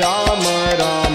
Ram Ram